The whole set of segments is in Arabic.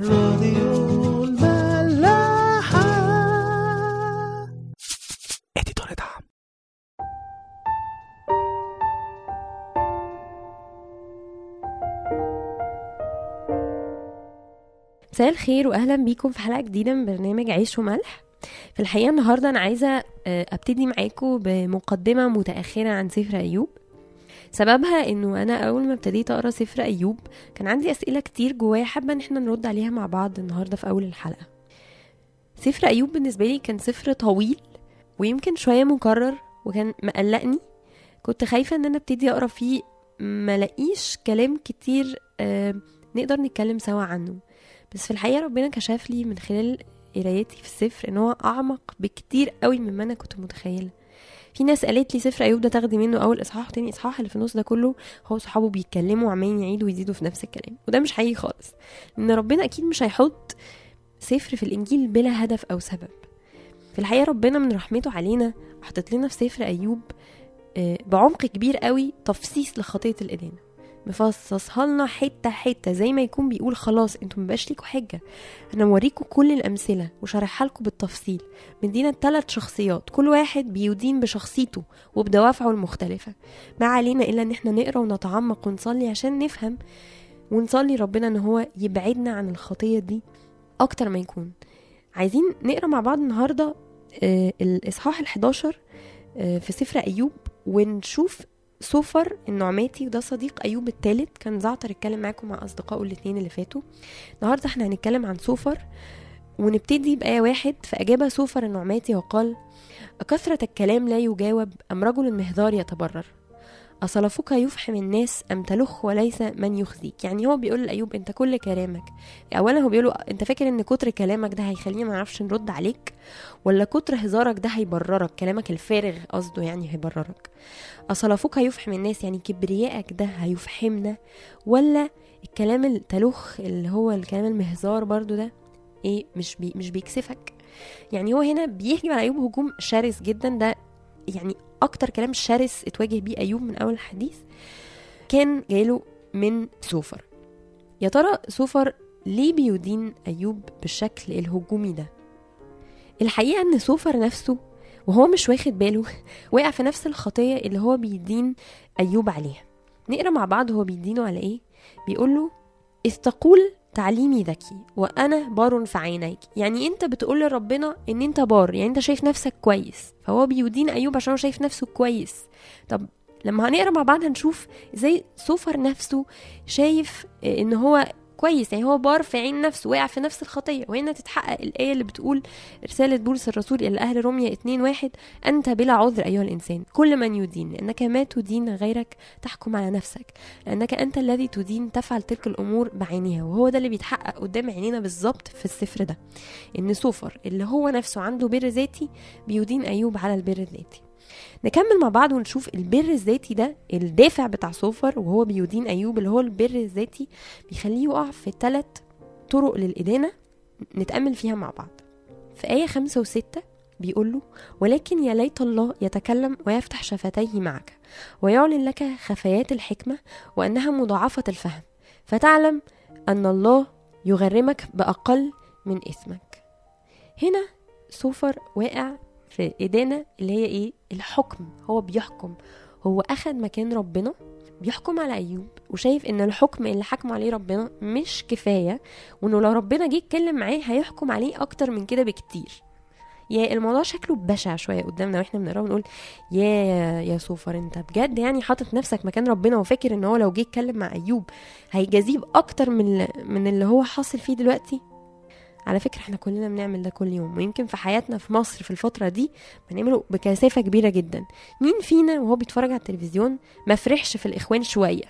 راديو الملاحة. اديتور دعم. مساء الخير واهلا بيكم في حلقة جديدة من برنامج عيش وملح. في الحقيقة النهارده أنا عايزة آه، أبتدي معاكم بمقدمة متأخرة عن سفر أيوب. سببها إنه أنا أول ما ابتديت أقرأ سفر أيوب كان عندي أسئلة كتير جوايا حابة إن إحنا نرد عليها مع بعض النهارده في أول الحلقة. سفر أيوب بالنسبة لي كان سفر طويل ويمكن شوية مكرر وكان مقلقني. كنت خايفة إن أنا أبتدي أقرأ فيه ما لاقيش كلام كتير آه، نقدر نتكلم سوا عنه. بس في الحقيقة ربنا كشف لي من خلال قرايتي في السفر إن هو أعمق بكتير قوي مما أنا كنت متخيلة. في ناس قالت لي سفر أيوب ده تاخدي منه أول إصحاح وتاني إصحاح اللي في النص ده كله هو صحابه بيتكلموا وعمالين يعيدوا ويزيدوا في نفس الكلام. وده مش حقيقي خالص لأن ربنا أكيد مش هيحط سفر في الإنجيل بلا هدف أو سبب. في الحقيقة ربنا من رحمته علينا حطت لنا في سفر أيوب آه، بعمق كبير قوي تفصيص لخطية الإدانة. مفصصها لنا حتة حتة زي ما يكون بيقول خلاص أنتوا مبقاش ليكوا حجه أنا موريكوا كل الأمثلة وشرحها لكم بالتفصيل. مدينا ثلاث شخصيات كل واحد بيدين بشخصيته وبدوافعه المختلفة. ما علينا إلا إن إحنا نقرأ ونتعمق ونصلي عشان نفهم ونصلي ربنا إن هو يبعدنا عن الخطية دي أكتر ما يكون. عايزين نقرأ مع بعض النهارده آه، الإصحاح ال11 في سفر أيوب ونشوف سوفر النعماتي وده صديق أيوب الثالث كان زعتر اتكلم معاكم مع أصدقائه الاثنين اللي فاتوا. النهارده إحنا هنتكلم عن سوفر ونبتدي بآية واحد. فأجاب سوفر النعماتي وقال أكثرة الكلام لا يجاوب أم رجل المهذار يتبرر. أصلفك يفحم الناس أم تلخ وليس من يخزيك؟ يعني هو بيقول لأيوب أنت كل كلامك أولا هو بيقول أنت فاكر أن كتر كلامك ده هيخلينا ما نعرفش نرد عليك؟ ولا كتر هزارك ده هيبررك؟ كلامك الفارغ قصده يعني هيبررك. أصلفك هيفحم الناس يعني كبريائك ده هيفحمنا؟ ولا الكلام التلخ اللي هو الكلام المهزار برضو ده إيه مش بي مش بيكسفك؟ يعني هو هنا بيهجم على أيوب هجوم شرس جدا ده يعني أكتر كلام شرس اتواجه بيه أيوب من أول الحديث كان جايله من سوفر. يا ترى سوفر ليه بيدين أيوب بالشكل الهجومي ده؟ الحقيقة إن سوفر نفسه وهو مش واخد باله وقع في نفس الخطية اللي هو بيدين أيوب عليها. نقرا مع بعض هو بيدينه على إيه؟ بيقول له إذ تقول تعليمي ذكي وأنا بار في عينيك. يعني أنت بتقول لربنا إن أنت بار يعني أنت شايف نفسك كويس فهو بيدين أيوب عشان هو شايف نفسه كويس. طب لما هنقرا مع بعض هنشوف إزاي سوفر نفسه شايف إن هو كويس يعني هو بار في عين نفسه وقع في نفس الخطية. وهنا تتحقق الآية اللي بتقول رسالة بولس الرسول إلى أهل روميا 2 واحد أنت بلا عذر أيها الإنسان. كل من يدين لأنك ما تدين غيرك تحكم على نفسك. لأنك أنت الذي تدين تفعل تلك الأمور بعينها وهو ده اللي بيتحقق قدام عينينا بالظبط في السفر ده. إن سوفر اللي هو نفسه عنده بر ذاتي بيدين أيوب على البر الذاتي. نكمل مع بعض ونشوف البر الذاتي ده الدافع بتاع سوفر وهو بيدين أيوب اللي هو البر الذاتي بيخليه يقع في ثلاث طرق للإدانة نتأمل فيها مع بعض. في آية خمسة وستة بيقول له ولكن يا ليت الله يتكلم ويفتح شفتيه معك ويعلن لك خفيات الحكمة وأنها مضاعفة الفهم فتعلم أن الله يغرمك بأقل من إثمك. هنا سوفر واقع في إدانة اللي هي إيه؟ الحكم. هو بيحكم. هو أخد مكان ربنا بيحكم على أيوب وشايف إن الحكم اللي حكمه عليه ربنا مش كفاية وإنه لو ربنا جه يتكلم معاه هيحكم عليه أكتر من كده بكتير. يا الموضوع شكله بشع شوية قدامنا وإحنا بنقراه ونقول يا يا سوفر أنت بجد يعني حاطط نفسك مكان ربنا وفاكر إن هو لو جه يتكلم مع أيوب هيجازيه أكتر من من اللي هو حاصل فيه دلوقتي؟ على فكرة إحنا كلنا بنعمل ده كل يوم ويمكن في حياتنا في مصر في الفترة دي بنعمله بكثافة كبيرة جدا. مين فينا وهو بيتفرج على التلفزيون ما فرحش في الإخوان شوية؟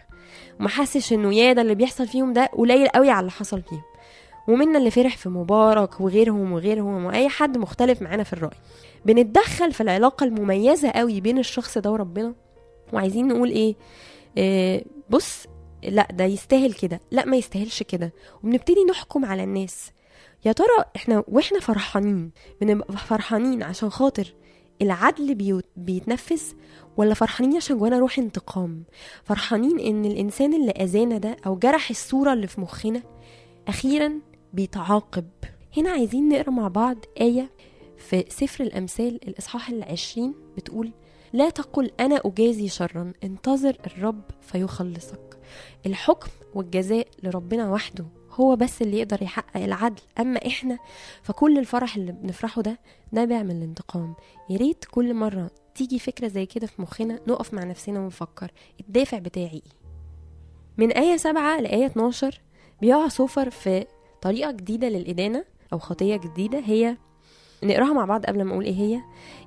وما حسش إنه يا ده اللي بيحصل فيهم ده قليل قوي على اللي حصل فيهم. ومنا اللي فرح في مبارك وغيرهم وغيرهم وأي حد مختلف معانا في الرأي. بنتدخل في العلاقة المميزة قوي بين الشخص ده وربنا. وعايزين نقول إيه, إيه بص لا ده يستاهل كده. لا ما يستاهلش كده. وبنبتدي نحكم على الناس. يا ترى إحنا وإحنا فرحانين؟ بنبقى فرحانين عشان خاطر العدل بيو- بيتنفذ ولا فرحانين عشان جوانا روح انتقام؟ فرحانين إن الإنسان اللي أذانا ده أو جرح الصورة اللي في مخنا أخيرا بيتعاقب. هنا عايزين نقرأ مع بعض آية في سفر الأمثال الإصحاح العشرين بتقول لا تقل أنا أجازي شرا انتظر الرب فيخلصك. الحكم والجزاء لربنا وحده. هو بس اللي يقدر يحقق العدل. أما إحنا فكل الفرح اللي بنفرحه ده نابع من الانتقام يا ريت كل مرة تيجي فكرة زي كده في مخنا نقف مع نفسنا ونفكر. الدافع بتاعي إيه؟ من آية سبعة لآية 12 بيقع سوفر في طريقة جديدة للإدانة أو خطية جديدة. هي نقراها مع بعض قبل ما أقول إيه هي؟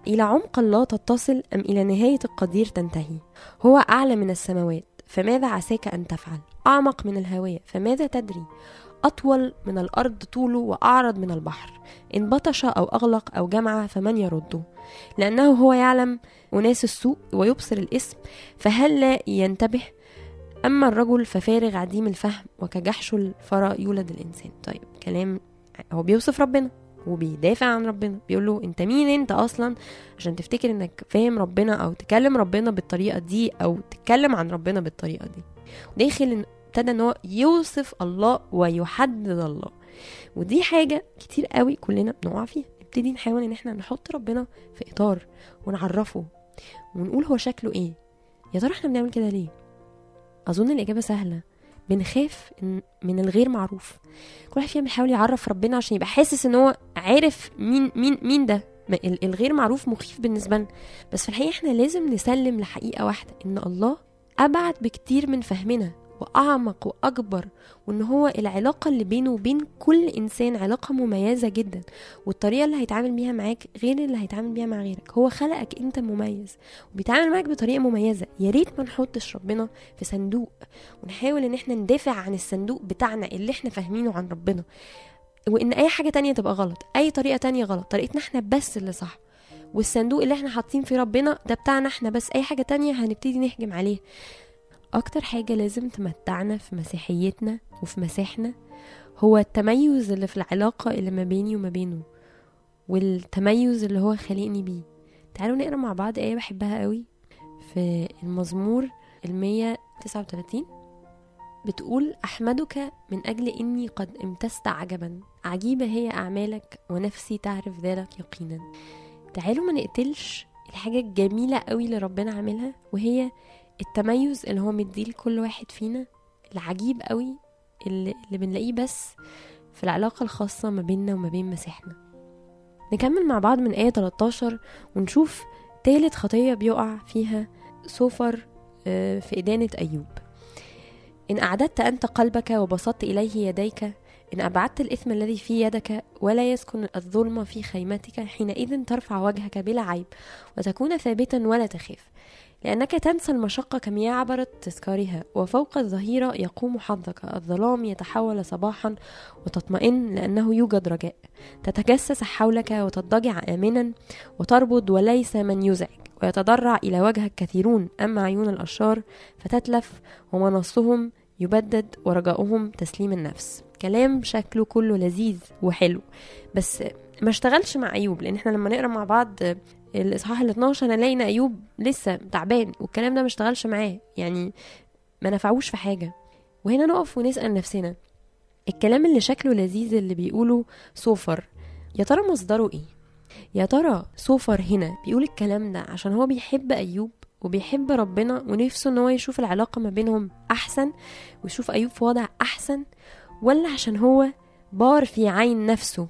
إلى عمق الله تتصل أم إلى نهاية القدير تنتهي. هو أعلى من السماوات. فماذا عساك أن تفعل؟ أعمق من الهواء فماذا تدري؟ أطول من الأرض طوله وأعرض من البحر. إن بطش أو أغلق أو جمع فمن يرده لأنه هو يعلم أناس السوء ويبصر الإسم فهل لا ينتبه؟ أما الرجل ففارغ عديم الفهم وكجحش الفرا يولد الإنسان. طيب كلام هو بيوصف ربنا. وبيدافع عن ربنا. بيقول له أنت مين؟ أنت أصلا؟ عشان تفتكر إنك فاهم ربنا أو تكلم ربنا بالطريقة دي أو تتكلم عن ربنا بالطريقة دي. داخل ابتدى إن هو يوصف الله ويحدد الله. ودي حاجة كتير قوي كلنا بنقع فيها. نبتدي نحاول إن إحنا نحط ربنا في إطار ونعرفه ونقول هو شكله إيه. يا ترى إحنا بنعمل كده ليه؟ أظن الإجابة سهلة. بنخاف من الغير معروف. كل واحد فينا بيحاول يعرف ربنا عشان يبقى حاسس إن هو عارف مين مين مين ده. الغير معروف مخيف بالنسبة لنا. بس في الحقيقة إحنا لازم نسلم لحقيقة واحدة إن الله أبعد بكتير من فهمنا. وأعمق وأكبر وإن هو العلاقة اللي بينه وبين كل إنسان علاقة مميزة جدا. والطريقة اللي هيتعامل بيها معاك غير اللي هيتعامل بيها مع غيرك. هو خلقك أنت مميز وبيتعامل معاك بطريقة مميزة. يا ريت ما نحطش ربنا في صندوق ونحاول إن إحنا ندافع عن الصندوق بتاعنا اللي إحنا فاهمينه عن ربنا. وإن أي حاجة تانية تبقى غلط أي طريقة تانية غلط طريقتنا إحنا بس اللي صح. والصندوق اللي إحنا حاطين فيه ربنا ده بتاعنا إحنا بس. أي حاجة تانية هنبتدي نهجم عليه. أكتر حاجة لازم تمتعنا في مسيحيتنا وفي مسيحنا هو التميز اللي في العلاقة اللي ما بيني وما بينه والتميز اللي هو خلقني بيه. تعالوا نقرأ مع بعض آية بحبها قوي في المزمور المية تسعة وتلاتين. بتقول أحمدك من أجل إني قد امتزت عجبا. عجيبة هي أعمالك ونفسي تعرف ذلك يقينا. تعالوا ما نقتلش الحاجة الجميلة قوي اللي ربنا عاملها وهي التميز اللي هو مديه لكل واحد فينا العجيب قوي اللي, اللي بنلاقيه بس في العلاقة الخاصة ما بيننا وما بين مسيحنا نكمل مع بعض من آية 13 ونشوف تالت خطية بيقع فيها سوفر آه، في إدانة أيوب. إن أعددت أنت قلبك وبسطت إليه يديك إن أبعدت الإثم الذي في يدك ولا يسكن الظلم في خيمتك حينئذ ترفع وجهك بلا عيب وتكون ثابتا ولا تخاف. لأنك تنسى المشقة كمياه عبرت تذكارها وفوق الظهيرة يقوم حظك. الظلام يتحول صباحا وتطمئن لأنه يوجد رجاء. تتجسس حولك وتضطجع آمنا وتربض وليس من يزعج. ويتضرع إلى وجهك كثيرون أما عيون الأشرار فتتلف ومنصهم يبدد ورجاؤهم تسليم النفس. كلام شكله كله لذيذ وحلو. بس ما اشتغلش مع أيوب لأن إحنا لما نقرأ مع بعض الإصحاح ال 12 هنلاقي إن أيوب لسه تعبان والكلام ده ما اشتغلش معاه. يعني ما نفعوش في حاجة. وهنا نقف ونسأل نفسنا الكلام اللي شكله لذيذ اللي بيقوله سوفر يا ترى مصدره إيه؟ يا ترى سوفر هنا بيقول الكلام ده عشان هو بيحب أيوب وبيحب ربنا ونفسه إن هو يشوف العلاقة ما بينهم أحسن ويشوف أيوب في وضع أحسن ولا عشان هو بار في عين نفسه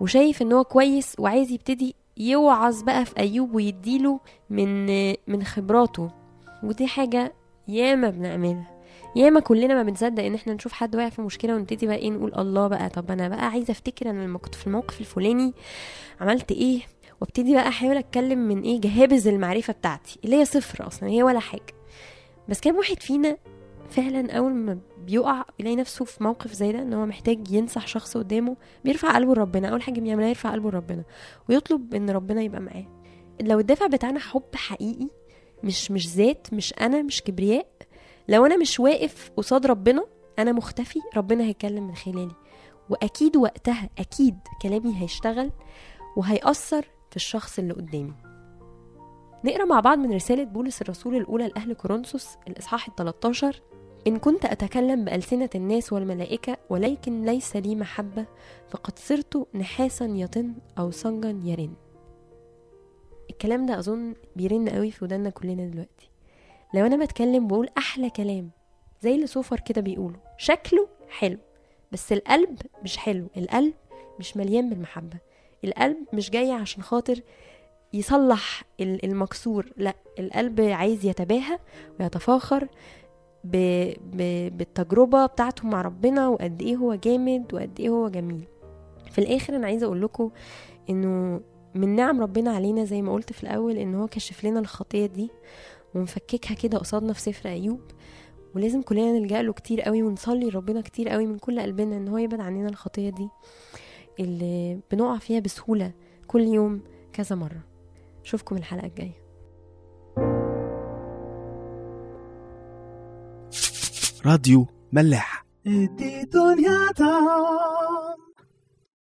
وشايف إن هو كويس وعايز يبتدي يوعظ بقى في أيوب ويديله من من خبراته. ودي حاجة ياما بنعملها. ياما كلنا ما بنصدق إن إحنا نشوف حد واقع في مشكلة ونبتدي بقى إيه نقول الله بقى طب أنا بقى عايزه أفتكر أنا لما كنت في الموقف الفلاني عملت إيه؟ وابتدي بقى أحاول أتكلم من إيه؟ جهابز المعرفة بتاعتي اللي هي صفر أصلا هي ولا حاجة. بس كام واحد فينا فعلا أول ما بيقع يلاقي نفسه في موقف زي ده إن هو محتاج ينصح شخص قدامه بيرفع قلبه لربنا أول حاجة بيعملها يرفع قلبه لربنا ويطلب إن ربنا يبقى معاه. لو الدافع بتاعنا حب حقيقي مش مش ذات مش أنا مش كبرياء لو أنا مش واقف قصاد ربنا أنا مختفي ربنا هيتكلم من خلالي. وأكيد وقتها أكيد كلامي هيشتغل وهيأثر في الشخص اللي قدامي. نقرأ مع بعض من رسالة بولس الرسول الأولى لأهل كورنثوس الإصحاح ال 13 إن كنت أتكلم بألسنة الناس والملائكة ولكن ليس لي محبة فقد صرت نحاسا يطن أو صنجا يرن. الكلام ده أظن بيرن قوي في ودانا كلنا دلوقتي. لو أنا بتكلم بقول أحلى كلام زي اللي سوفر كده بيقولوا شكله حلو بس القلب مش حلو القلب مش مليان بالمحبة القلب مش جاي عشان خاطر يصلح ال- المكسور لا القلب عايز يتباهى ويتفاخر ب... ب... بالتجربة بتاعته مع ربنا وقد إيه هو جامد وقد إيه هو جميل. في الآخر أنا عايزة أقول لكم إنه من نعم ربنا علينا زي ما قلت في الأول إن هو كشف لنا الخطية دي ومفككها كده قصادنا في سفر أيوب. ولازم كلنا نلجأ له كتير قوي ونصلي ربنا كتير قوي من كل قلبنا إن هو يبعد عننا الخطية دي اللي بنقع فيها بسهولة كل يوم كذا مرة. أشوفكم الحلقة الجاية. راديو ملاح.